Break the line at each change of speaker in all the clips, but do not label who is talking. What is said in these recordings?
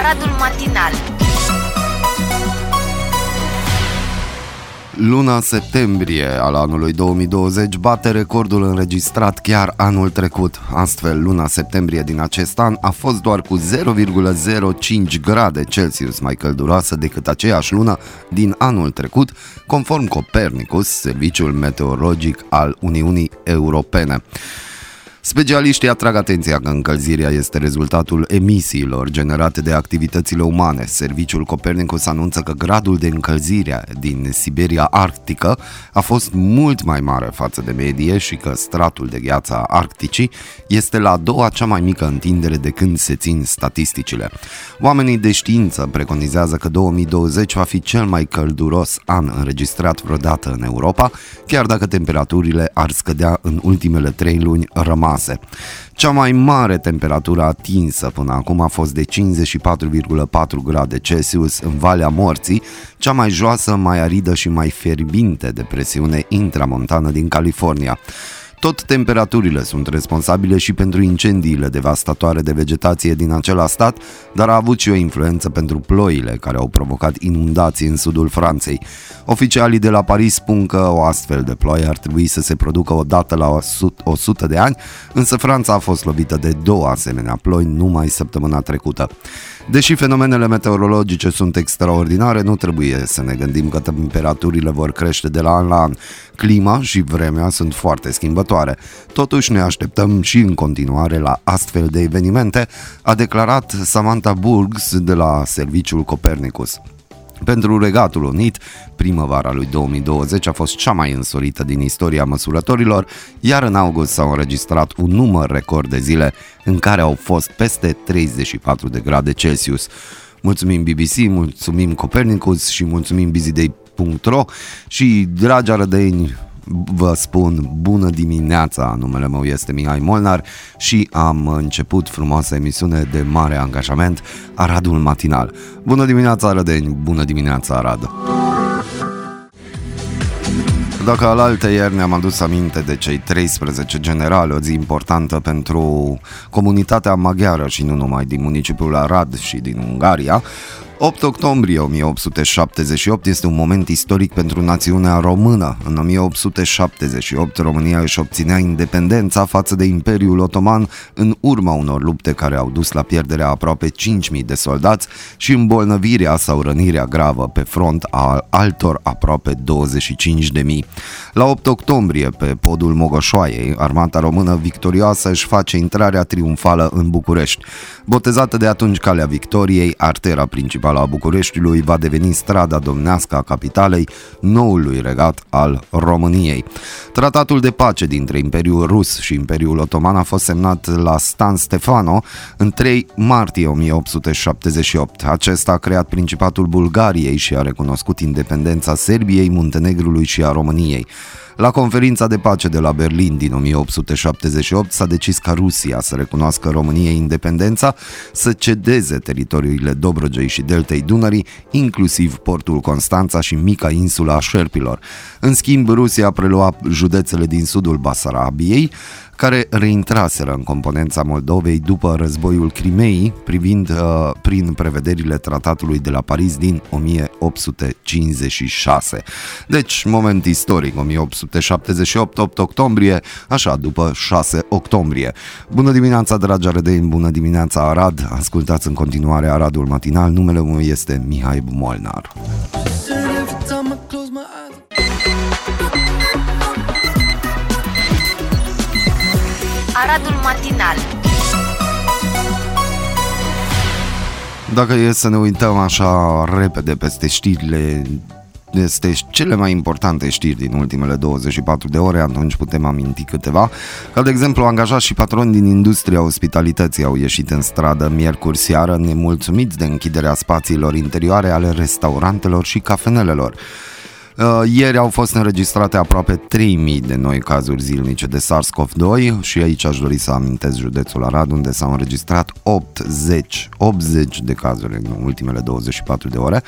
Aradul Matinal
Luna septembrie al anului 2020 bate recordul înregistrat chiar anul trecut. Astfel, luna septembrie din acest an a fost doar cu 0,05 grade Celsius mai călduroasă decât aceeași lună din anul trecut, conform Copernicus, serviciul meteorologic al Uniunii Europene. Specialiștii atrag atenția că încălzirea este rezultatul emisiilor generate de activitățile umane. Serviciul Copernicus anunță că gradul de încălzire din Siberia Arctică a fost mult mai mare față de medie și că stratul de gheață a Arcticii este la a doua cea mai mică întindere de când se țin statisticile. Oamenii de știință preconizează că 2020 va fi cel mai călduros an înregistrat vreodată în Europa, chiar dacă temperaturile ar scădea în ultimele trei luni rămase rămase. Cea mai mare temperatură atinsă până acum a fost de 54,4 grade Celsius în Valea Morții, cea mai joasă, mai aridă și mai fierbinte depresiune intramontană din California. Tot temperaturile sunt responsabile și pentru incendiile devastatoare de vegetație din acela stat, dar a avut și o influență pentru ploile care au provocat inundații în sudul Franței. Oficialii de la Paris spun că o astfel de ploaie ar trebui să se producă o dată la 100 de ani, însă Franța a fost lovită de două asemenea ploi numai săptămâna trecută. Deși fenomenele meteorologice sunt extraordinare, nu trebuie să ne gândim că temperaturile vor crește de la an la an. Clima și vremea sunt foarte schimbătoare. Totuși ne așteptăm și în continuare la astfel de evenimente, a declarat Samantha Burgs de la Serviciul Copernicus. Pentru Regatul Unit, primăvara lui 2020 a fost cea mai însorită din istoria măsurătorilor, iar în august s-au înregistrat un număr record de zile în care au fost peste 34 de grade Celsius. Mulțumim BBC, mulțumim Copernicus și mulțumim busyday.ro și dragi arădeni, vă spun bună dimineața, numele meu este Mihai Molnar și am început frumoasa emisiune de mare angajament, Aradul Matinal. Bună dimineața, Arădeni, bună dimineața, Arad! Dacă alaltă ieri ne-am adus aminte de cei 13 generali, o zi importantă pentru comunitatea maghiară și nu numai din municipiul Arad și din Ungaria, 8 octombrie 1878 este un moment istoric pentru națiunea română. În 1878 România își obținea independența față de Imperiul Otoman în urma unor lupte care au dus la pierderea aproape 5.000 de soldați și îmbolnăvirea sau rănirea gravă pe front a altor aproape 25.000. La 8 octombrie, pe podul Mogoșoaiei, armata română victorioasă își face intrarea triumfală în București. Botezată de atunci Calea Victoriei, artera principală principală a Bucureștiului va deveni strada domnească a capitalei noului regat al României. Tratatul de pace dintre Imperiul Rus și Imperiul Otoman a fost semnat la Stan Stefano în 3 martie 1878. Acesta a creat Principatul Bulgariei și a recunoscut independența Serbiei, Muntenegrului și a României. La conferința de pace de la Berlin din 1878 s-a decis ca Rusia să recunoască României independența, să cedeze teritoriile Dobrogei și Deltei Dunării, inclusiv portul Constanța și mica insula a Șerpilor. În schimb, Rusia a preluat județele din sudul Basarabiei, care reintraseră în componența Moldovei după războiul Crimeei, privind uh, prin prevederile tratatului de la Paris din 1856. Deci, moment istoric, 1878, 8 octombrie, așa, după 6 octombrie. Bună dimineața, dragi arădeni, bună dimineața, Arad! Ascultați în continuare Aradul Matinal, numele meu este Mihai Molnar.
Aradul Matinal
Dacă e să ne uităm așa repede peste știrile este cele mai importante știri din ultimele 24 de ore, atunci putem aminti câteva, ca de exemplu angajați și patroni din industria ospitalității au ieșit în stradă miercuri seară nemulțumiți de închiderea spațiilor interioare ale restaurantelor și cafenelelor. Uh, ieri au fost înregistrate aproape 3000 de noi cazuri zilnice de SARS-CoV-2 și aici aș dori să amintesc județul Arad unde s-au înregistrat 80, 80 de cazuri în ultimele 24 de ore.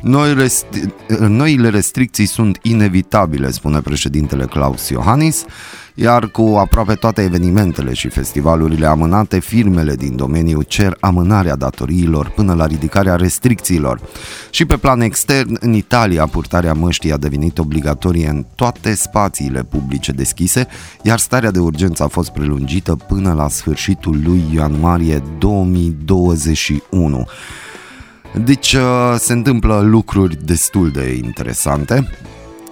Noi restri- noile restricții sunt inevitabile, spune președintele Klaus Iohannis, iar cu aproape toate evenimentele și festivalurile amânate, firmele din domeniu cer amânarea datoriilor până la ridicarea restricțiilor. Și pe plan extern, în Italia, purtarea măștii a devenit obligatorie în toate spațiile publice deschise, iar starea de urgență a fost prelungită până la sfârșitul lui ianuarie 2021. Deci uh, se întâmplă lucruri destul de interesante.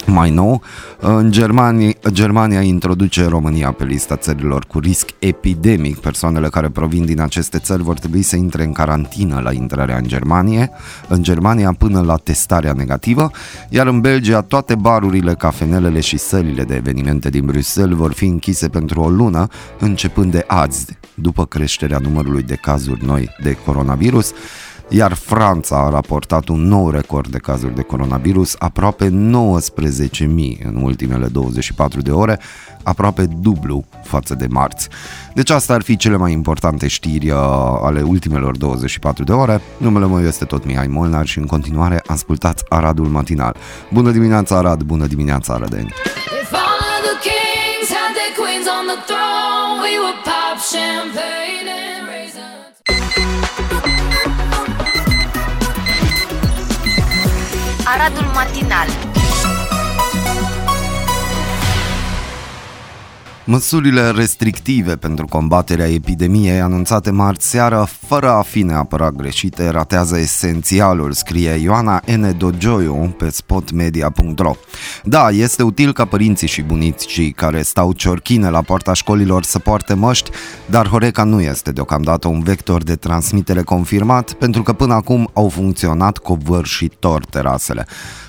Mai nou, în Germania, Germania introduce România pe lista țărilor cu risc epidemic. Persoanele care provin din aceste țări vor trebui să intre în carantină la intrarea în Germania, în Germania până la testarea negativă, iar în Belgia toate barurile, cafenelele și sălile de evenimente din Bruxelles vor fi închise pentru o lună, începând de azi, după creșterea numărului de cazuri noi de coronavirus iar Franța a raportat un nou record de cazuri de coronavirus, aproape 19.000 în ultimele 24 de ore, aproape dublu față de marți. Deci asta ar fi cele mai importante știri uh, ale ultimelor 24 de ore. Numele meu este tot Mihai Molnar și în continuare ascultați Aradul Matinal. Bună dimineața Arad, bună dimineața Arădeni! champagne
Aradul Matinal
Măsurile restrictive pentru combaterea epidemiei anunțate marți seară, fără a fi neapărat greșite, ratează esențialul, scrie Ioana N. Dogioiu pe spotmedia.ro. Da, este util ca părinții și bunicii care stau ciorchine la poarta școlilor să poarte măști, dar Horeca nu este deocamdată un vector de transmitere confirmat, pentru că până acum au funcționat covârșitor terasele.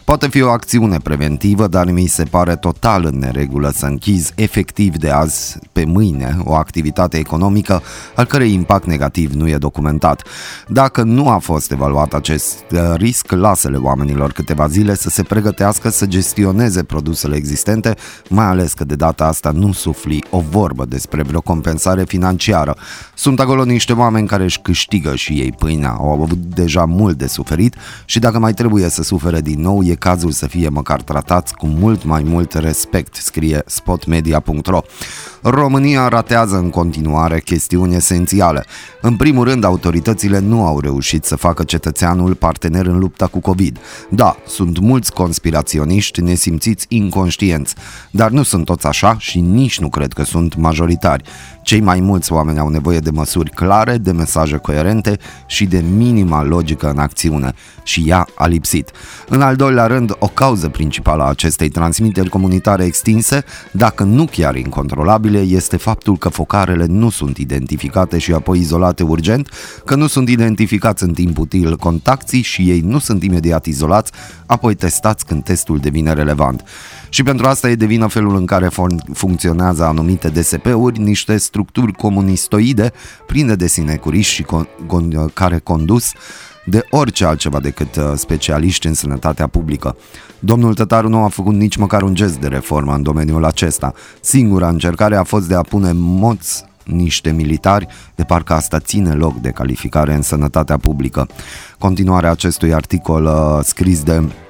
Poate fi o acțiune preventivă, dar mi se pare total în neregulă să închizi efectiv de azi pe mâine o activitate economică al cărei impact negativ nu e documentat. Dacă nu a fost evaluat acest uh, risc, lasă-le oamenilor câteva zile să se pregătească să gestioneze produsele existente, mai ales că de data asta nu sufli o vorbă despre vreo compensare financiară. Sunt acolo niște oameni care își câștigă și ei pâinea, au avut deja mult de suferit și dacă mai trebuie să sufere din nou, e cazul să fie măcar tratați cu mult mai mult respect, scrie spotmedia.ro. România ratează în continuare chestiuni esențiale. În primul rând, autoritățile nu au reușit să facă cetățeanul partener în lupta cu COVID. Da, sunt mulți conspiraționiști nesimțiți inconștienți, dar nu sunt toți așa și nici nu cred că sunt majoritari. Cei mai mulți oameni au nevoie de măsuri clare, de mesaje coerente și de minima logică în acțiune și ea a lipsit. În al doilea rând, o cauză principală a acestei transmiteri comunitare extinse, dacă nu chiar incontrolabile, este faptul că focarele nu sunt identificate și apoi izolate urgent, că nu sunt identificați în timp util contacții și ei nu sunt imediat izolați, apoi testați când testul devine relevant. Și pentru asta e de vină felul în care fun- funcționează anumite DSP-uri, niște structuri comunistoide pline de sinecuriști și con- con- care condus de orice altceva decât uh, specialiști în sănătatea publică. Domnul Tătaru nu a făcut nici măcar un gest de reformă în domeniul acesta. Singura încercare a fost de a pune moți niște militari, de parcă asta ține loc de calificare în sănătatea publică. Continuarea acestui articol uh, scris de Uh,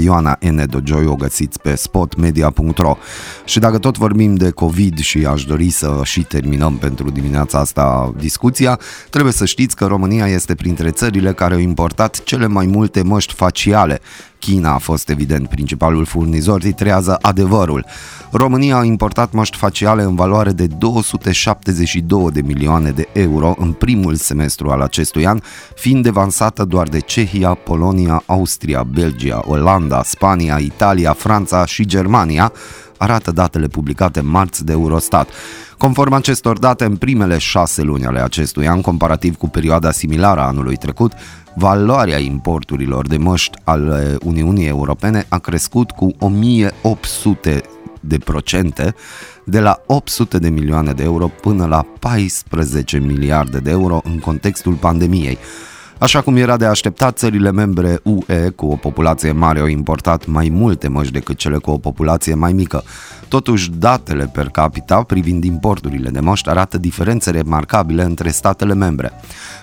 Ioana N. Dojoi o găsiți pe spotmedia.ro Și dacă tot vorbim de COVID și aș dori să și terminăm pentru dimineața asta discuția, trebuie să știți că România este printre țările care au importat cele mai multe măști faciale China a fost evident principalul furnizor, titrează adevărul. România a importat măști faciale în valoare de 272 de milioane de euro în primul semestru al acestui an, fiind devansată doar de Cehia, Polonia, Austria, Belgia, Olanda, Spania, Italia, Franța și Germania, arată datele publicate marți de Eurostat. Conform acestor date, în primele șase luni ale acestui an, comparativ cu perioada similară a anului trecut, valoarea importurilor de măști ale Uniunii Europene a crescut cu 1800 de procente, de la 800 de milioane de euro până la 14 miliarde de euro în contextul pandemiei. Așa cum era de așteptat, țările membre UE cu o populație mare au importat mai multe măști decât cele cu o populație mai mică. Totuși, datele per capita privind importurile de măști arată diferențe remarcabile între statele membre.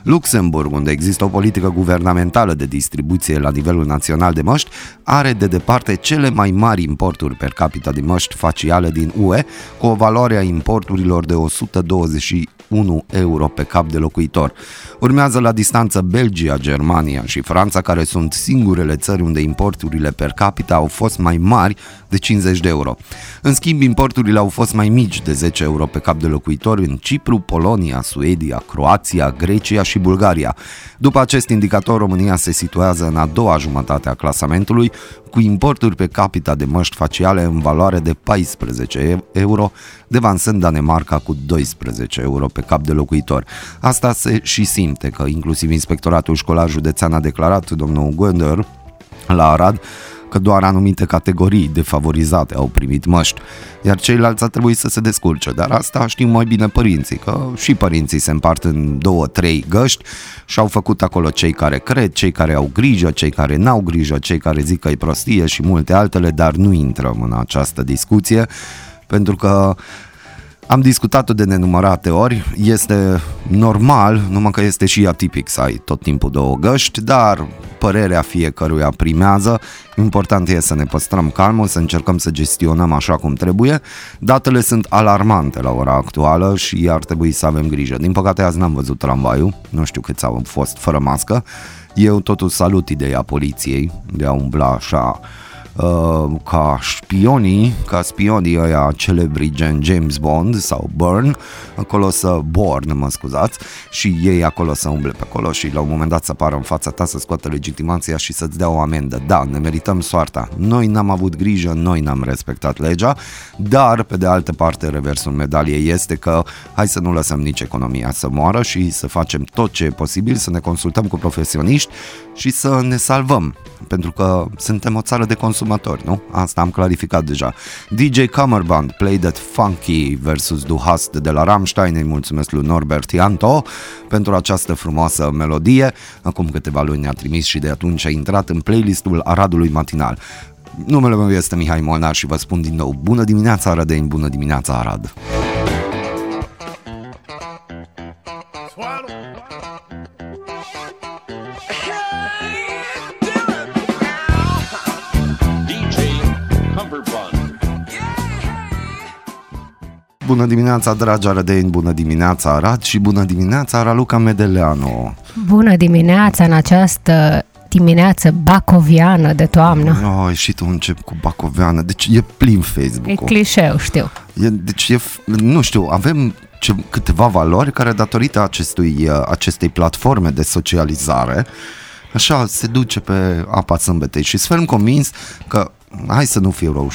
Luxemburg, unde există o politică guvernamentală de distribuție la nivelul național de măști, are de departe cele mai mari importuri per capita de măști faciale din UE, cu o valoare a importurilor de 121 euro pe cap de locuitor. Urmează la distanță Belgia, Germania și Franța, care sunt singurele țări unde importurile per capita au fost mai mari de 50 de euro. În schimb, importurile au fost mai mici de 10 euro pe cap de locuitor în Cipru, Polonia, Suedia, Croația, Grecia și Bulgaria. După acest indicator, România se situează în a doua jumătate a clasamentului, cu importuri pe capita de măști faciale în valoare de 14 euro, devansând Danemarca cu 12 euro pe cap de locuitor. Asta se și simte că inclusiv Inspectoratul Școlar Județean a declarat domnul Gwender la Arad că doar anumite categorii defavorizate au primit măști, iar ceilalți a trebuit să se descurce. Dar asta știu mai bine părinții, că și părinții se împart în două, trei găști și au făcut acolo cei care cred, cei care au grijă, cei care n-au grijă, cei care zic că e prostie și multe altele, dar nu intrăm în această discuție, pentru că am discutat-o de nenumărate ori, este normal, numai că este și atipic să ai tot timpul două găști, dar părerea fiecăruia primează, important e să ne păstrăm calmul, să încercăm să gestionăm așa cum trebuie. Datele sunt alarmante la ora actuală și ar trebui să avem grijă. Din păcate azi n-am văzut tramvaiul, nu știu câți au fost fără mască. Eu totuși salut ideea poliției de a umbla așa Uh, ca șpionii, ca spionii ăia celebri gen James Bond sau Burn, acolo să Born, mă scuzați, și ei acolo să umble pe acolo și la un moment dat să apară în fața ta să scoată legitimația și să-ți dea o amendă. Da, ne merităm soarta. Noi n-am avut grijă, noi n-am respectat legea, dar pe de altă parte reversul medaliei este că hai să nu lăsăm nici economia să moară și să facem tot ce e posibil, să ne consultăm cu profesioniști și să ne salvăm, pentru că suntem o țară de consumatori, nu? Asta am clarificat deja. DJ Kammerband, Play That Funky versus Du Hast de la Rammstein, îi mulțumesc lui Norbert Ianto pentru această frumoasă melodie. Acum câteva luni a trimis și de atunci a intrat în playlistul Aradului Matinal. Numele meu este Mihai Molnar și vă spun din nou bună dimineața Arădeni, bună dimineața Arad! Bună dimineața, dragi arădeni, bună dimineața, Arad și bună dimineața, Raluca Medeleanu.
Bună dimineața în această dimineață bacoviană de toamnă.
Oh, și tu încep cu bacoviană, deci e plin Facebook-ul.
E clișeu, știu.
E, deci e, nu știu, avem ce, câteva valori care datorită acestui, acestei platforme de socializare așa se duce pe apa sâmbetei și sunt convins că hai să nu fie rău,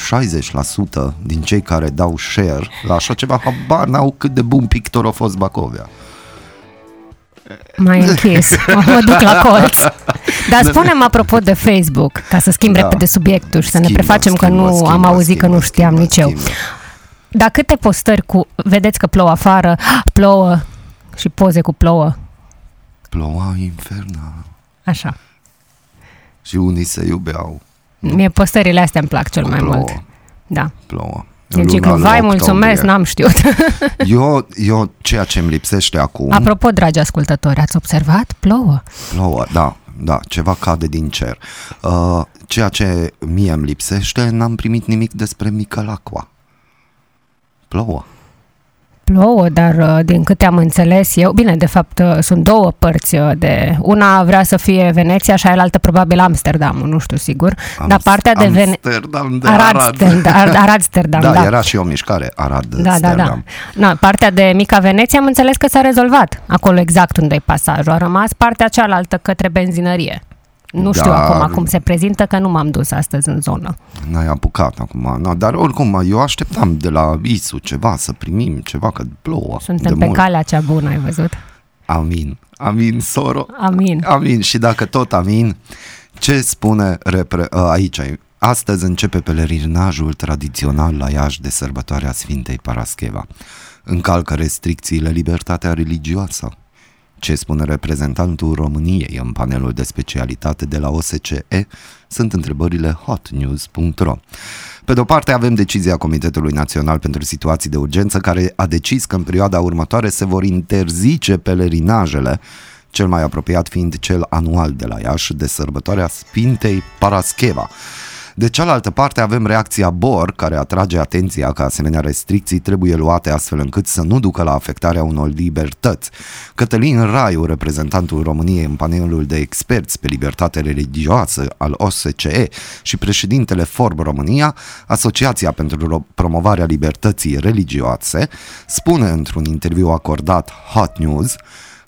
60% din cei care dau share la așa ceva, habar n-au cât de bun pictor a fost Bacovia.
Mai închis, mă duc la colț. Dar spunem apropo de Facebook, ca să schimb da. repede subiectul și să schimbă, ne prefacem schimbă, că nu schimbă, am auzit schimbă, că nu știam schimbă, nici eu. Dar câte postări cu, vedeți că plouă afară, plouă și poze cu plouă?
Ploua inferna.
Așa.
Și unii se iubeau.
Mie postările astea îmi plac cel mai
plouă.
mult. Da.
Plouă.
Deci că, vai, mulțumesc, n-am știut.
eu, eu, ceea ce îmi lipsește acum...
Apropo, dragi ascultători, ați observat? Plouă.
Plouă, da, da, ceva cade din cer. Uh, ceea ce mie îmi lipsește, n-am primit nimic despre Micălacua. Plouă
plouă, dar uh, din câte am înțeles eu, bine, de fapt uh, sunt două părți uh, de, una vrea să fie Veneția și aia altă probabil Amsterdam, nu știu sigur, Am, dar partea de Veneția...
Amsterdam de Arad.
Arad. Aradsterdam,
da,
da.
era și o mișcare, Arad.
Da, da, da. Na, partea de Mica Veneția am înțeles că s-a rezolvat acolo exact unde e pasajul. A rămas partea cealaltă către benzinărie. Nu știu dar... acum cum se prezintă, că nu m-am dus astăzi în zonă.
N-ai apucat acum, no, dar oricum eu așteptam de la ISU ceva, să primim ceva, că plouă.
Suntem pe mult. calea cea bună, ai văzut?
Amin, amin, soro.
Amin.
Amin și dacă tot amin, ce spune repre- aici? Astăzi începe pelerinajul tradițional la Iași de sărbătoarea Sfintei Parascheva. Încalcă restricțiile libertatea religioasă Ce spune reprezentantul României în panelul de specialitate de la OSCE sunt întrebările hotnews.ro. Pe de-o parte avem decizia Comitetului Național pentru Situații de Urgență care a decis că în perioada următoare se vor interzice pelerinajele cel mai apropiat fiind cel anual de la Iași de sărbătoarea Sfintei Parascheva. De cealaltă parte avem reacția BOR, care atrage atenția că asemenea restricții trebuie luate astfel încât să nu ducă la afectarea unor libertăți. Cătălin Raiu, reprezentantul României în panelul de experți pe libertate religioasă al OSCE și președintele Forb România, Asociația pentru Promovarea Libertății Religioase, spune într-un interviu acordat Hot News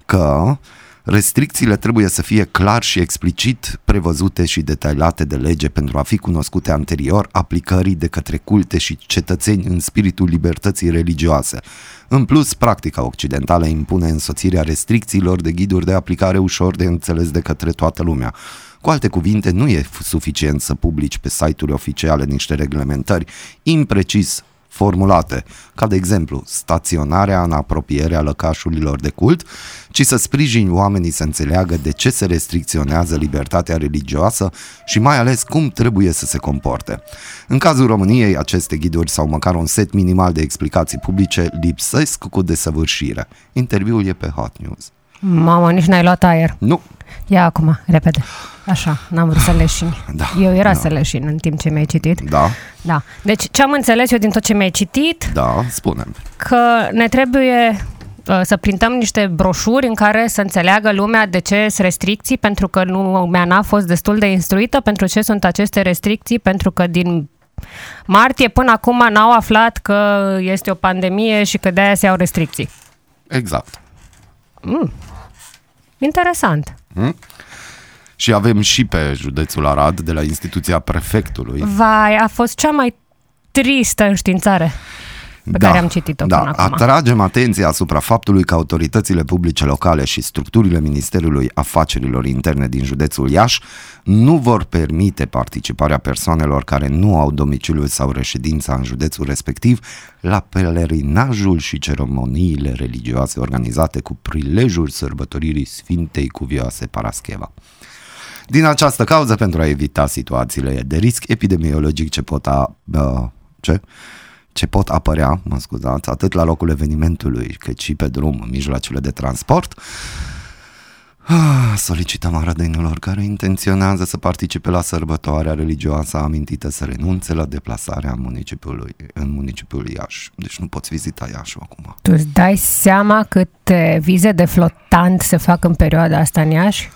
că Restricțiile trebuie să fie clar și explicit prevăzute și detaliate de lege pentru a fi cunoscute anterior aplicării de către culte și cetățeni în spiritul libertății religioase. În plus, practica occidentală impune însoțirea restricțiilor de ghiduri de aplicare ușor de înțeles de către toată lumea. Cu alte cuvinte, nu e suficient să publici pe site-uri oficiale niște reglementări imprecis formulate, ca de exemplu staționarea în apropierea lăcașurilor de cult, ci să sprijini oamenii să înțeleagă de ce se restricționează libertatea religioasă și mai ales cum trebuie să se comporte. În cazul României, aceste ghiduri sau măcar un set minimal de explicații publice lipsesc cu desăvârșire. Interviul e pe Hot News.
Mamă, nici n-ai luat aer.
Nu.
Ia acum, repede. Așa, n-am vrut să leșini.
Da,
eu era
da.
să leșin în timp ce mi-ai citit.
Da,
Da. Deci ce am înțeles eu din tot ce mi-ai citit,
da, spune
că ne trebuie uh, să printăm niște broșuri în care să înțeleagă lumea de ce sunt restricții, pentru că lumea n-a fost destul de instruită pentru ce sunt aceste restricții, pentru că din martie până acum n-au aflat că este o pandemie și că de-aia se iau restricții.
Exact.
Interesant.
Și avem și pe județul Arad, de la instituția prefectului.
Vai, a fost cea mai tristă înștiințare pe care am citit-o
da,
până acum.
Atragem atenția asupra faptului că autoritățile publice locale și structurile Ministerului Afacerilor Interne din județul Iași nu vor permite participarea persoanelor care nu au domiciliul sau reședința în județul respectiv la pelerinajul și ceremoniile religioase organizate cu prilejul sărbătoririi Sfintei Cuvioase Parascheva. Din această cauză, pentru a evita situațiile de risc epidemiologic ce pot, a, uh, ce? Ce pot apărea, mă scuzați, atât la locul evenimentului, cât și pe drum, în mijloacele de transport, ah, solicităm arădenilor care intenționează să participe la sărbătoarea religioasă amintită să renunțe la deplasarea în municipiul, în municipiul Iași. Deci nu poți vizita Iași acum.
Tu îți dai seama câte vize de flotant se fac în perioada asta în Iași?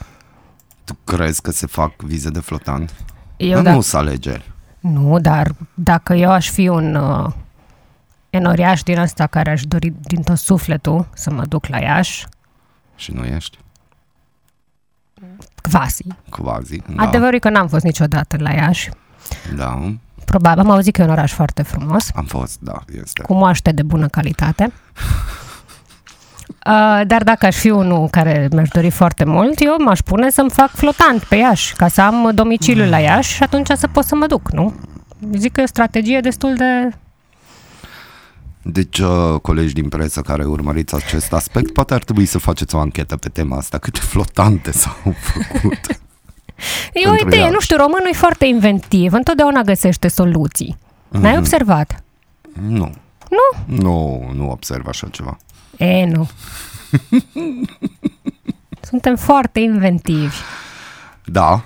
Tu crezi că se fac vize de flotant?
Eu
nu
dacă-
sunt alegeri.
Nu, dar dacă eu aș fi un uh, enoriaș din ăsta care aș dori din tot sufletul să mă duc la Iași,
Și nu ești?
quasi.
Quasi.
Da. Adevărul e că n-am fost niciodată la Iași.
Da,
Probabil, am auzit că e un oraș foarte frumos,
am fost, da, este.
cu moaște de bună calitate. Uh, dar dacă aș fi unul care mi-aș dori foarte mult, eu m-aș pune să-mi fac flotant pe Iași, ca să am domiciliu la Iași și atunci să pot să mă duc, nu? Zic că e o strategie destul de...
Deci, uh, colegi din presă care urmăriți acest aspect, poate ar trebui să faceți o anchetă pe tema asta. Câte flotante s-au făcut?
E o
Pentru
idee,
Iași.
nu știu, românul e foarte inventiv, întotdeauna găsește soluții. N-ai observat?
nu.
Nu?
Nu, nu observ așa ceva.
E, nu. Suntem foarte inventivi.
Da,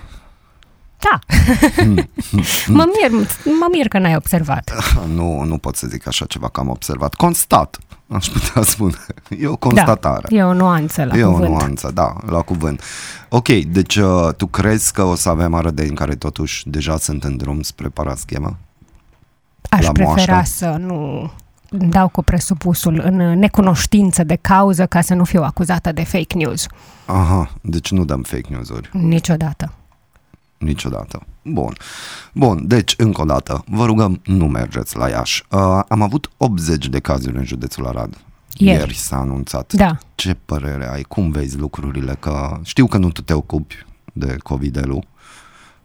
Da. mă, mir, mă mir că n-ai observat.
nu, nu pot să zic așa ceva că am observat. Constat, aș putea spune. E o constatare.
Da, e o nuanță la
e
cuvânt.
o nuanță, da, la cuvânt. Ok, deci uh, tu crezi că o să avem arădeni care totuși deja sunt în drum spre Paraschema?
Aș
la
prefera
moaște?
să nu dau cu presupusul în necunoștință de cauză ca să nu fiu acuzată de fake news.
Aha, deci nu dăm fake news-uri.
Niciodată.
Niciodată. Bun. Bun, deci, încă o dată, vă rugăm, nu mergeți la Iași. Uh, am avut 80 de cazuri în județul Arad.
Ieri.
Ieri s-a anunțat.
Da.
Ce părere ai? Cum vezi lucrurile? Că știu că nu tu te ocupi de COVID-ul,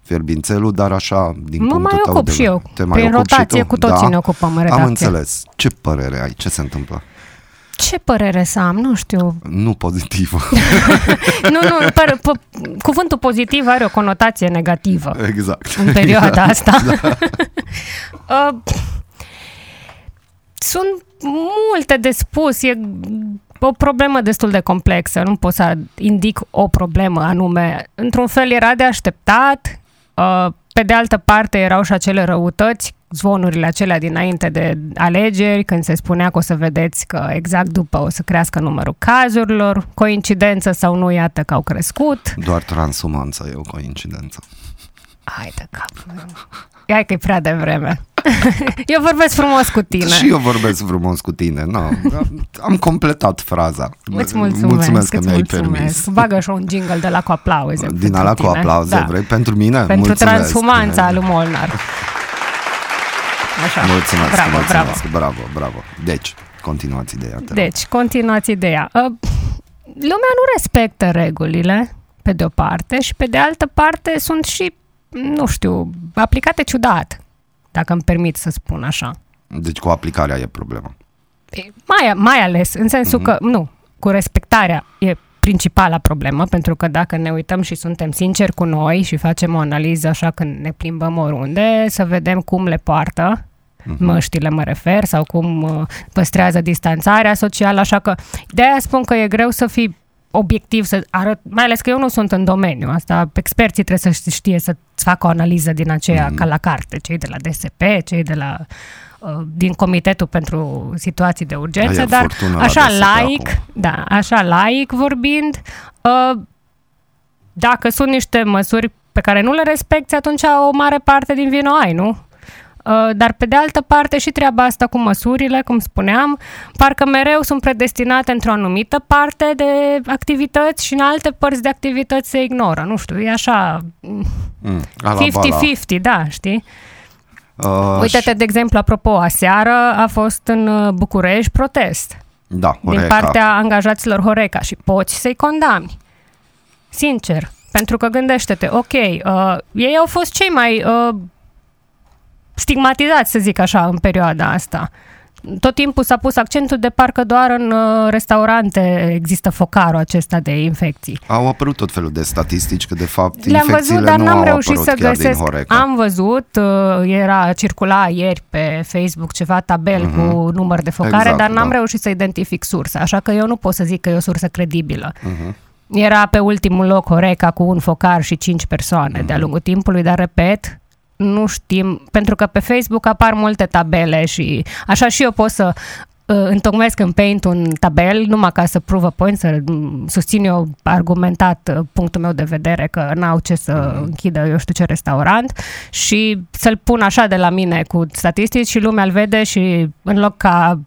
fierbințelul, dar așa, din
Mă
punctul
mai
tău
ocup
de
și eu.
Te mai
Prin
ocupi și
rotație
tu?
cu toții
da?
ne ocupăm în
Am
redacție.
înțeles. Ce părere ai? Ce se întâmplă?
Ce părere să am? Nu știu.
Nu pozitivă.
nu, nu, păr, p- cuvântul pozitiv are o conotație negativă.
Exact.
În perioada asta. da. uh, sunt multe de spus. E o problemă destul de complexă. Nu pot să indic o problemă anume. Într-un fel era de așteptat. Uh, pe de altă parte erau și acele răutăți zvonurile acelea dinainte de alegeri, când se spunea că o să vedeți că exact după o să crească numărul cazurilor, coincidență sau nu, iată că au crescut.
Doar transumanța e o coincidență.
Hai de cap. Ia că e prea devreme. eu vorbesc frumos cu tine.
Și eu vorbesc frumos cu tine. No, am completat fraza.
Îți mulțumesc,
mulțumesc că mi-ai
mulțumesc.
permis.
Bagă și un jingle de la cu aplauze.
Din ala cu aplauze, da. vrei? Pentru mine?
Pentru
mulțumesc.
transhumanța lui Molnar.
Așa. Mulțumesc, bravo, mulțumesc, bravo. bravo, bravo. Deci, continuați ideea.
Deci, continuați ideea. Uh, lumea nu respectă regulile, pe de o parte, și pe de altă parte sunt și, nu știu, aplicate ciudat, dacă îmi permit să spun așa.
Deci cu aplicarea e problema.
Mai, mai ales, în sensul mm-hmm. că, nu, cu respectarea e principala problemă, pentru că dacă ne uităm și suntem sinceri cu noi și facem o analiză așa când ne plimbăm oriunde, să vedem cum le poartă, uh-huh. măștile mă refer, sau cum uh, păstrează distanțarea socială, așa că de-aia spun că e greu să fii obiectiv să arăt, mai ales că eu nu sunt în domeniu, asta experții trebuie să știe să facă o analiză din aceea mm. ca la carte, cei de la DSP, cei de la uh, din Comitetul pentru Situații de Urgență,
Aia
dar așa laic, acum. da, așa laic vorbind, uh, dacă sunt niște măsuri pe care nu le respecti, atunci o mare parte din vino ai, nu? Uh, dar pe de altă parte și treaba asta cu măsurile, cum spuneam, parcă mereu sunt predestinate într-o anumită parte de activități și în alte părți de activități se ignoră. Nu știu, e așa mm, 50-50, da, știi? Uh, Uite-te, de exemplu, apropo, aseară a fost în uh, București protest.
Da,
Horeca. Din partea angajaților Horeca și poți să-i condamni. Sincer. Pentru că gândește-te, ok, uh, ei au fost cei mai uh, stigmatizați, să zic așa, în perioada asta. Tot timpul s-a pus accentul de parcă doar în uh, restaurante există focarul acesta de infecții.
Au apărut tot felul de statistici că de fapt
Le-am văzut, dar n-am reușit să găsesc.
Horeca.
Am văzut, uh, era circula ieri pe Facebook ceva tabel uh-huh. cu număr de focare, exact, dar n-am da. reușit să identific sursa, așa că eu nu pot să zic că e o sursă credibilă. Uh-huh. Era pe ultimul loc Horeca cu un focar și cinci persoane uh-huh. de-a lungul timpului, dar repet, nu știm, pentru că pe Facebook apar multe tabele și așa și eu pot să uh, întocmesc în Paint un tabel numai ca să prove point, să susțin eu argumentat uh, punctul meu de vedere că n-au ce să mm. închidă eu știu ce restaurant și să-l pun așa de la mine cu statistici și lumea îl vede și în loc ca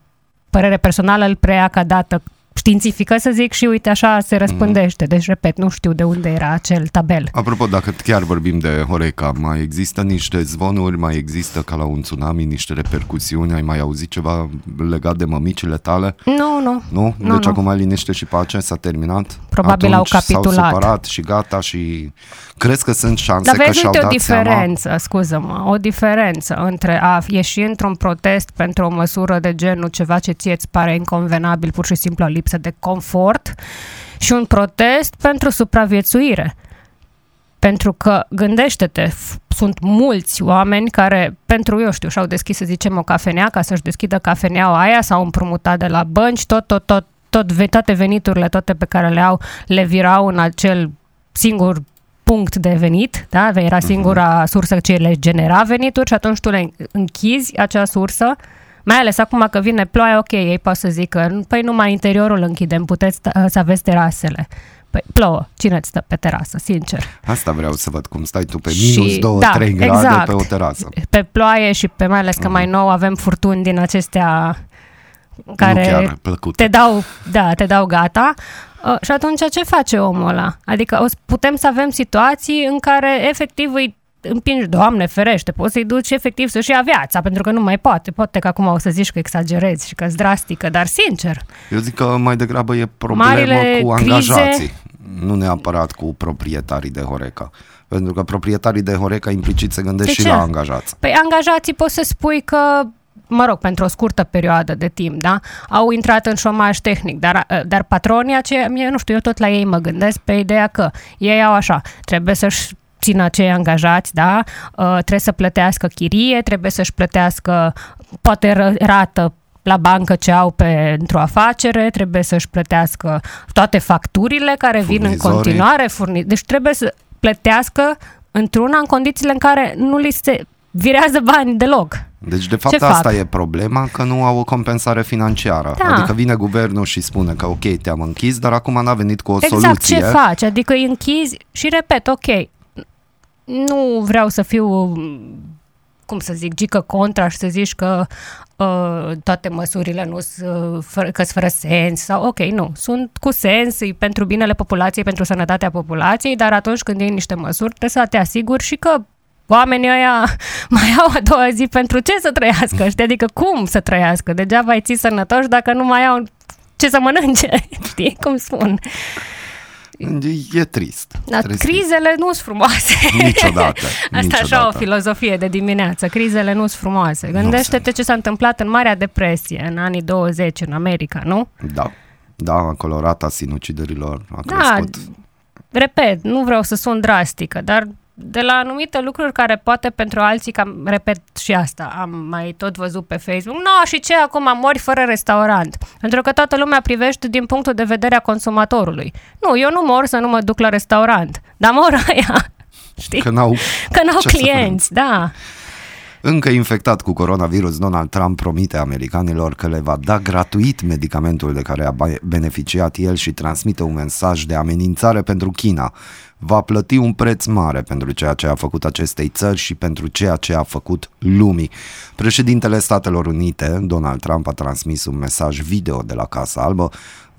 părere personală îl preia ca dată științifică, să zic, și uite, așa se răspândește. Deci, repet, nu știu de unde era acel tabel.
Apropo, dacă chiar vorbim de Horeca, mai există niște zvonuri, mai există ca la un tsunami niște repercusiuni? Ai mai auzit ceva legat de mămicile tale?
Nu, nu.
Nu? nu deci nu. acum liniște și pace, s-a terminat?
Probabil
Atunci
au capitulat.
S-au separat și gata și crezi că sunt șanse
Dar
că și-au
dat
o
diferență,
seama?
scuză-mă, o diferență între a ieși într-un protest pentru o măsură de genul ceva ce ție îți pare inconvenabil, pur și simplu o lipsă de confort și un protest pentru supraviețuire. Pentru că, gândește-te, sunt mulți oameni care, pentru, eu știu, și-au deschis, să zicem, o cafenea ca să-și deschidă cafeneaua aia, s-au împrumutat de la bănci, tot, tot, tot, tot, toate veniturile, toate pe care le au, le virau în acel singur punct de venit, da? era mhm. singura sursă ce le genera venituri și atunci tu le închizi acea sursă mai ales acum că vine ploaia, ok, ei pot să zică, păi numai interiorul închidem, puteți să aveți terasele. Păi plouă, cine îți stă pe terasă, sincer?
Asta vreau să văd, cum stai tu pe minus 2-3 da, grade exact. pe o terasă.
Pe ploaie și pe mai ales că uh-huh. mai nou avem furtuni din acestea care chiar, te dau, da, te dau gata. Uh, și atunci ce face omul ăla? Adică o, putem să avem situații în care efectiv îi împingi, Doamne ferește, poți să-i duci efectiv să-și ia viața, pentru că nu mai poate. Poate că acum o să zici că exagerezi și că e drastică, dar sincer.
Eu zic că mai degrabă e problemă Marile cu angajații, crize... nu neapărat cu proprietarii de Horeca. Pentru că proprietarii de Horeca implicit se gândesc de și ce? la angajați.
Păi angajații poți să spui că mă rog, pentru o scurtă perioadă de timp, da? Au intrat în șomaj tehnic, dar, dar patronii aceia, mie, nu știu, eu tot la ei mă gândesc pe ideea că ei au așa, trebuie să-și țină cei angajați, da? Uh, trebuie să plătească chirie, trebuie să-și plătească poate rată la bancă ce au pentru afacere, trebuie să-și plătească toate facturile care vin în continuare, furni... deci trebuie să plătească într-una în condițiile în care nu li se virează bani deloc.
Deci, de fapt, Ce asta fac? e problema, că nu au o compensare financiară. Da. Adică vine guvernul și spune că, ok, te-am închis, dar acum n-a venit cu o
exact,
soluție.
Exact, ce faci? Adică îi închizi și repet, ok, nu vreau să fiu cum să zic, gică contra și să zici că uh, toate măsurile nu sunt fără, fără sens sau ok, nu, sunt cu sens pentru binele populației, pentru sănătatea populației, dar atunci când iei niște măsuri trebuie să te asiguri și că oamenii ăia mai au a doua zi pentru ce să trăiască, știi? Adică cum să trăiască? Degeaba ai ții sănătoși dacă nu mai au ce să mănânce, știi cum spun?
E trist.
Da, crizele nu sunt frumoase.
Niciodată.
Asta
niciodată.
așa o filozofie de dimineață. Crizele nu sunt frumoase. Gândește-te ce s-a întâmplat în Marea Depresie în anii 20 în America, nu?
Da. Da, acolo rata sinuciderilor a da, crescut.
repet, nu vreau să sun drastică, dar de la anumite lucruri care poate pentru alții, cam repet și asta, am mai tot văzut pe Facebook, nu, no, și ce acum mori fără restaurant? Pentru că toată lumea privește din punctul de vedere a consumatorului. Nu, eu nu mor să nu mă duc la restaurant, dar mor aia, știi?
Că n-au,
că n-au clienți, da.
Încă infectat cu coronavirus, Donald Trump promite americanilor că le va da gratuit medicamentul de care a beneficiat el și transmite un mesaj de amenințare pentru China va plăti un preț mare pentru ceea ce a făcut acestei țări și pentru ceea ce a făcut lumii. Președintele Statelor Unite, Donald Trump, a transmis un mesaj video de la Casa Albă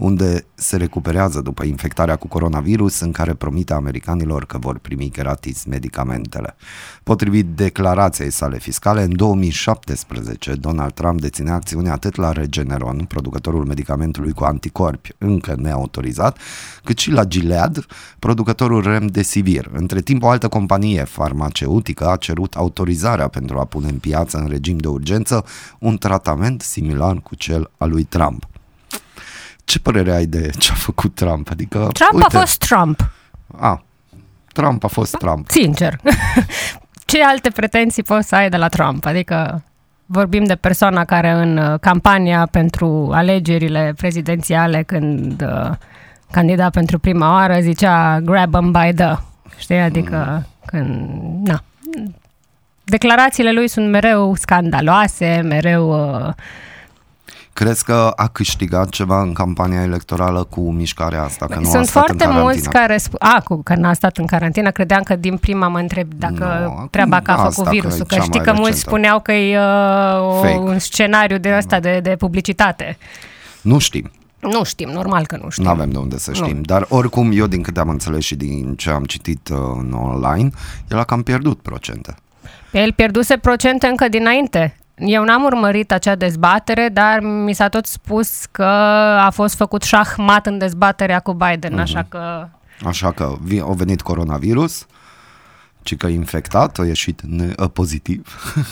unde se recuperează după infectarea cu coronavirus, în care promite americanilor că vor primi gratis medicamentele. Potrivit declarației sale fiscale, în 2017 Donald Trump deține acțiune atât la Regeneron, producătorul medicamentului cu anticorpi încă neautorizat, cât și la Gilead, producătorul Remdesivir. Între timp, o altă companie farmaceutică a cerut autorizarea pentru a pune în piață în regim de urgență un tratament similar cu cel al lui Trump. Ce părere ai de ce a făcut Trump? Adică,
Trump uite, a fost Trump.
A, Trump a fost Trump.
Sincer. ce alte pretenții poți să ai de la Trump? Adică vorbim de persoana care în uh, campania pentru alegerile prezidențiale, când uh, candida pentru prima oară zicea grab them by the, știi? Adică mm. când, na. Declarațiile lui sunt mereu scandaloase, mereu uh,
Crezi că a câștigat ceva în campania electorală cu mișcarea asta? Că nu
Sunt
a stat
foarte
în
mulți care spun... A, cu, că n-a stat în carantină, credeam că din prima mă întreb dacă no, treaba că a făcut virusul. Că, că știi că recentă. mulți spuneau că e uh, un scenariu de ăsta de, de publicitate.
Nu știm.
Nu știm, normal că nu știm.
Nu avem de unde să știm, nu. dar oricum eu din câte am înțeles și din ce am citit uh, în online, el a cam pierdut procente.
El pierduse procente încă dinainte. Eu n-am urmărit acea dezbatere, dar mi s-a tot spus că a fost făcut șahmat în dezbaterea cu Biden, uh-huh. așa că...
Așa că a venit coronavirus, ci că infectat, a ieșit ne- pozitiv.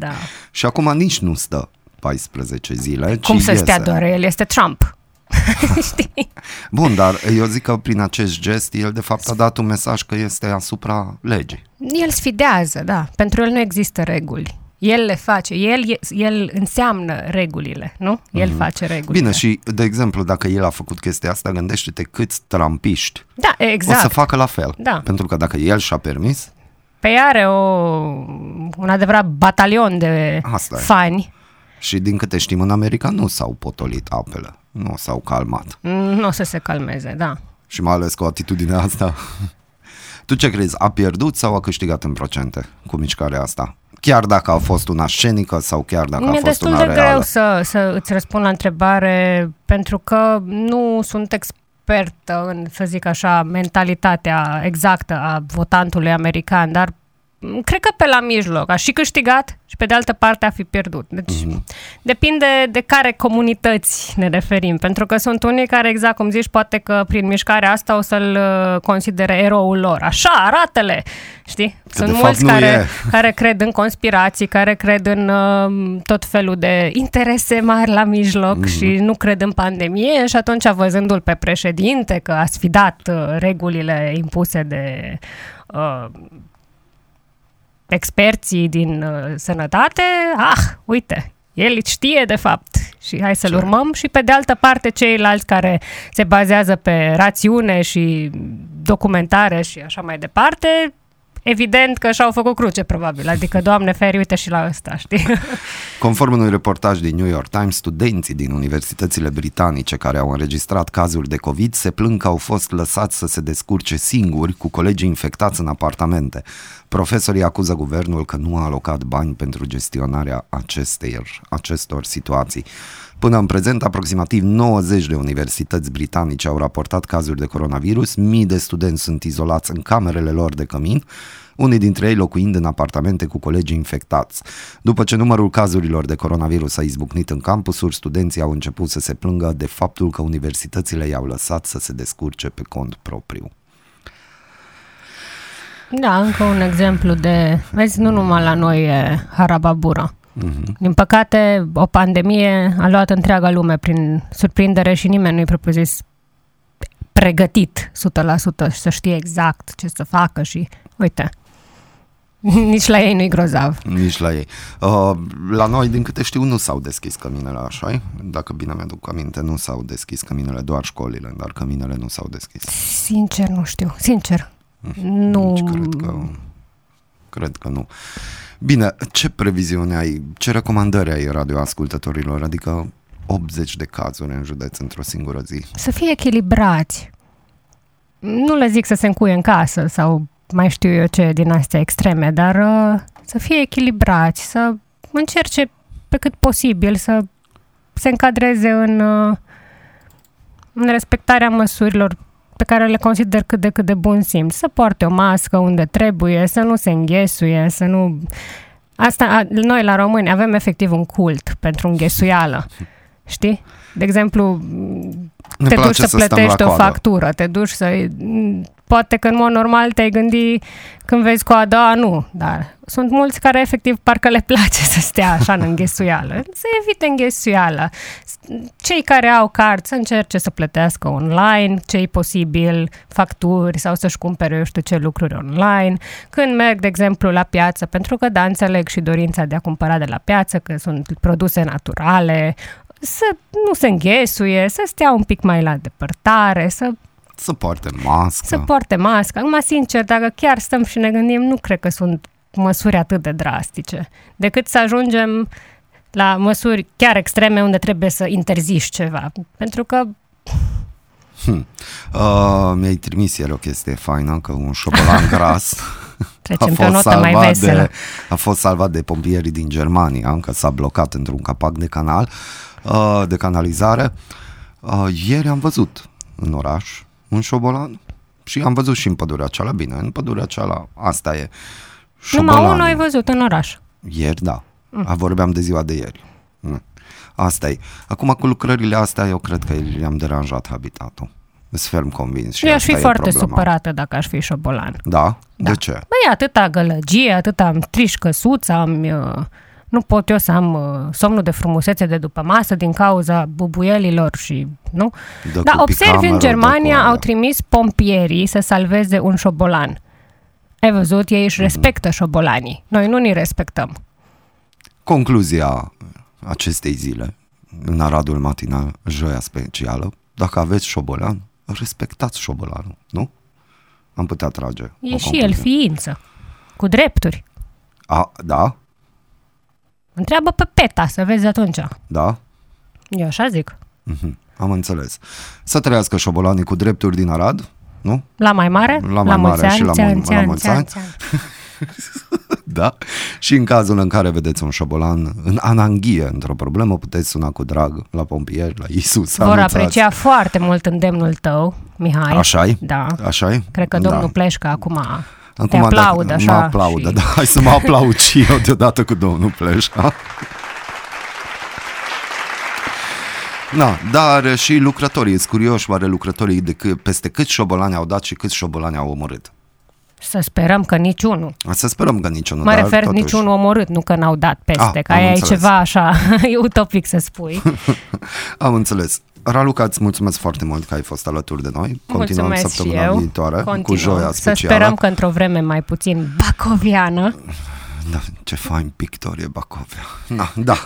Da.
și acum nici nu stă 14 zile,
Cum să
iese.
stea doar? El este Trump. Știi?
Bun, dar eu zic că prin acest gest el de fapt a dat un mesaj că este asupra legii.
El sfidează, da. Pentru el nu există reguli. El le face, el, el înseamnă regulile, nu? El mm-hmm. face regulile.
Bine, și de exemplu, dacă el a făcut chestia asta, gândește-te câți trampiști
da, exact.
o să facă la fel.
Da.
Pentru că dacă el și-a permis...
Pe are o, un adevărat batalion de asta fani. E.
Și din câte știm, în America nu s-au potolit apele, nu s-au calmat.
Nu o să se calmeze, da.
Și mai ales cu atitudinea asta. tu ce crezi, a pierdut sau a câștigat în procente cu mișcarea asta? Chiar dacă a fost una scenică sau chiar dacă Mi-e a fost una reală?
destul de greu să, să îți răspund la întrebare pentru că nu sunt expertă în, să zic așa, mentalitatea exactă a votantului american, dar cred că pe la mijloc. A și câștigat și pe de altă parte a fi pierdut. Deci mm-hmm. depinde de care comunități ne referim. Pentru că sunt unii care, exact cum zici, poate că prin mișcarea asta o să-l uh, considere eroul lor. Așa, arată-le! Știi?
Că
sunt
de
mulți
fapt nu
care,
e.
care cred în conspirații, care cred în uh, tot felul de interese mari la mijloc
Mhm.
mm-hmm. și nu cred în pandemie și atunci văzându-l pe președinte că a sfidat uh, regulile impuse de uh, experții din uh, sănătate, ah, uite, el știe de fapt și hai să-l
Ce?
urmăm și pe de altă parte ceilalți care se bazează pe rațiune și documentare și așa mai departe, evident că și-au făcut cruce probabil, adică doamne feri, uite și la ăsta, știi?
Conform unui reportaj din New York Times, studenții din universitățile britanice care au înregistrat cazuri de COVID se plâng că au fost lăsați să se descurce singuri cu colegii infectați în apartamente. Profesorii acuză guvernul că nu a alocat bani pentru gestionarea acestor, acestor situații. Până în prezent, aproximativ 90 de universități britanice au raportat cazuri de coronavirus, mii de studenți sunt izolați în camerele lor de cămin, unii dintre ei locuind în apartamente cu colegi infectați. După ce numărul cazurilor de coronavirus a izbucnit în campusuri, studenții au început să se plângă de faptul că universitățile i-au lăsat să se descurce pe cont propriu.
Da, încă un exemplu de... Vezi, nu numai la noi e harababura.
Mhm.
Din păcate, o pandemie a luat întreaga lume prin surprindere și nimeni nu-i propriu-zis pregătit 100% și să știe exact ce să facă și uite, nici la ei nu-i grozav.
Nici la ei. Uh, la noi, din câte știu, nu s-au deschis căminele, așa Dacă bine mi-aduc aminte, nu s-au deschis căminele, doar școlile, dar căminele nu s-au deschis.
Sincer, nu știu. Sincer. Nu...
Nici cred că... Cred că nu. Bine, ce previziune ai, ce recomandări ai radioascultătorilor? Adică 80 de cazuri în județ într-o singură zi.
Să fie echilibrați. Nu le zic să se încuie în casă sau mai știu eu ce din astea extreme, dar uh, să fie echilibrați, să încerce pe cât posibil să se încadreze în, uh, în respectarea măsurilor pe care le consider cât de cât de bun simț. Să poarte o mască unde trebuie, să nu se înghesuie, să nu... Asta, a, noi la români avem efectiv un cult pentru înghesuială. Știi? De exemplu,
Ne
te duci
place
să
stăm la
plătești o
coadă.
factură, te duci să... Poate că în mod normal te-ai gândi când vezi coada, nu, dar sunt mulți care efectiv parcă le place să stea așa în înghesuială. Să evite înghesuiala. Cei care au card să încerce să plătească online, cei posibil facturi sau să-și cumpere eu știu ce lucruri online. Când merg, de exemplu, la piață, pentru că da, înțeleg și dorința de a cumpăra de la piață, că sunt produse naturale, să nu se înghesuie, să stea un pic mai la depărtare, să,
Să poarte mască.
să poarte mască. Acum, sincer, dacă chiar stăm și ne gândim, nu cred că sunt măsuri atât de drastice, decât să ajungem la măsuri chiar extreme unde trebuie să interziști ceva. Pentru că
Uh, mi-ai trimis ieri o chestie faină, că un șobolan gras
trecem pe o notă mai
salvat
veselă.
de, a fost salvat de pompierii din Germania, încă s-a blocat într-un capac de canal, uh, de canalizare. Uh, ieri am văzut în oraș un șobolan și am văzut și în pădurea cealaltă. Bine, în pădurea cealaltă, asta e.
Numai
Șobolanul.
unul ai văzut în oraș.
Ieri, da. Mm. Vorbeam de ziua de ieri. Mm. Asta e. Acum, cu lucrările astea, eu cred că le-am deranjat habitatul. Sunt ferm convins. Și
eu aș fi
asta e
foarte
problema.
supărată dacă aș fi șobolan.
Da?
Da.
De ce?
Băi, atâta gălăgie, atâta am triș căsuță, am, uh, nu pot eu să am uh, somnul de frumusețe de după masă din cauza bubuielilor și, nu?
Dă
Da,
cu
observi în
picamerul, dă
Germania
cu alea.
au trimis pompierii să salveze un șobolan. Ai văzut? Ei
Mhm.
își respectă șobolanii. Noi nu ni respectăm.
Concluzia acestei zile, în Aradul Matinal, joia specială, dacă aveți șobolan, respectați șobolanul, nu? Am putea trage
E
o
și
concluzie.
el ființă, cu drepturi.
A, da?
Întreabă pe PETA să vezi atunci.
Da?
Eu așa zic.
Mhm. Am înțeles. Să trăiască șobolanii cu drepturi din Arad, nu?
La mai mare?
La mai
mulți
mare și
ani,
la
ți-an,
mul- la
ți-an,
mulți
ți-an,
ani.
ți-an.
Da. Și în cazul în care vedeți un șobolan în ananghie într-o problemă, puteți suna cu drag la pompieri, la Isus.
Vor
anunțați.
aprecia foarte mult îndemnul tău, Mihai.
Așa-i?
Da.
Așa-i?
Cred că domnul Pleșcă acum Acum, Te aplaud așa.
Mă aplaudă, și... da. Hai să mă aplaud și eu deodată cu domnul Pleșa. Da, dar și lucrătorii, sunt curioși, oare lucrătorii de c- peste câți șobolani au dat și câți șobolani au omorât?
Să sperăm că niciunul.
Să sperăm că niciunul.
Mă refer totuși... niciunul omorât, nu că n-au dat peste, ah, că aia e ceva așa, e utopic să spui.
am înțeles. Raluca, îți mulțumesc foarte mult că ai fost alături de noi. Continuăm mulțumesc săptămâna eu. viitoare Continuăm. cu joia specială.
Să sperăm că într-o vreme mai puțin bacoviană.
Da, ce fain pictor e Bacovia. Da, da.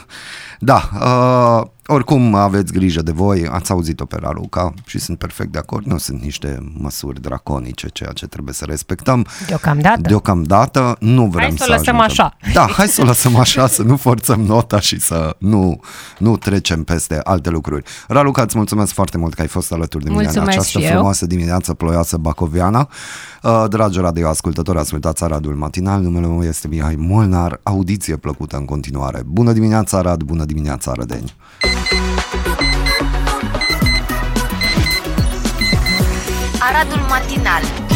Da, uh, oricum aveți grijă de voi, ați auzit-o pe Raluca și sunt perfect de acord, nu sunt niște măsuri draconice, ceea ce trebuie să respectăm.
Deocamdată.
Deocamdată nu vrem hai să,
să o lăsăm
ajungem.
așa.
Da, hai să o lăsăm așa, să nu forțăm nota și să nu, nu trecem peste alte lucruri. Raluca, îți mulțumesc foarte mult că ai fost alături de mine
mulțumesc
în această frumoasă dimineață ploioasă bacoviană. Uh, dragi radio ascultători, ascultați Aradul Matinal, numele meu este Mihai Molnar, audiție plăcută în continuare. Bună dimineața Arad, bună dimineața Arădeni!
Aradul Matinal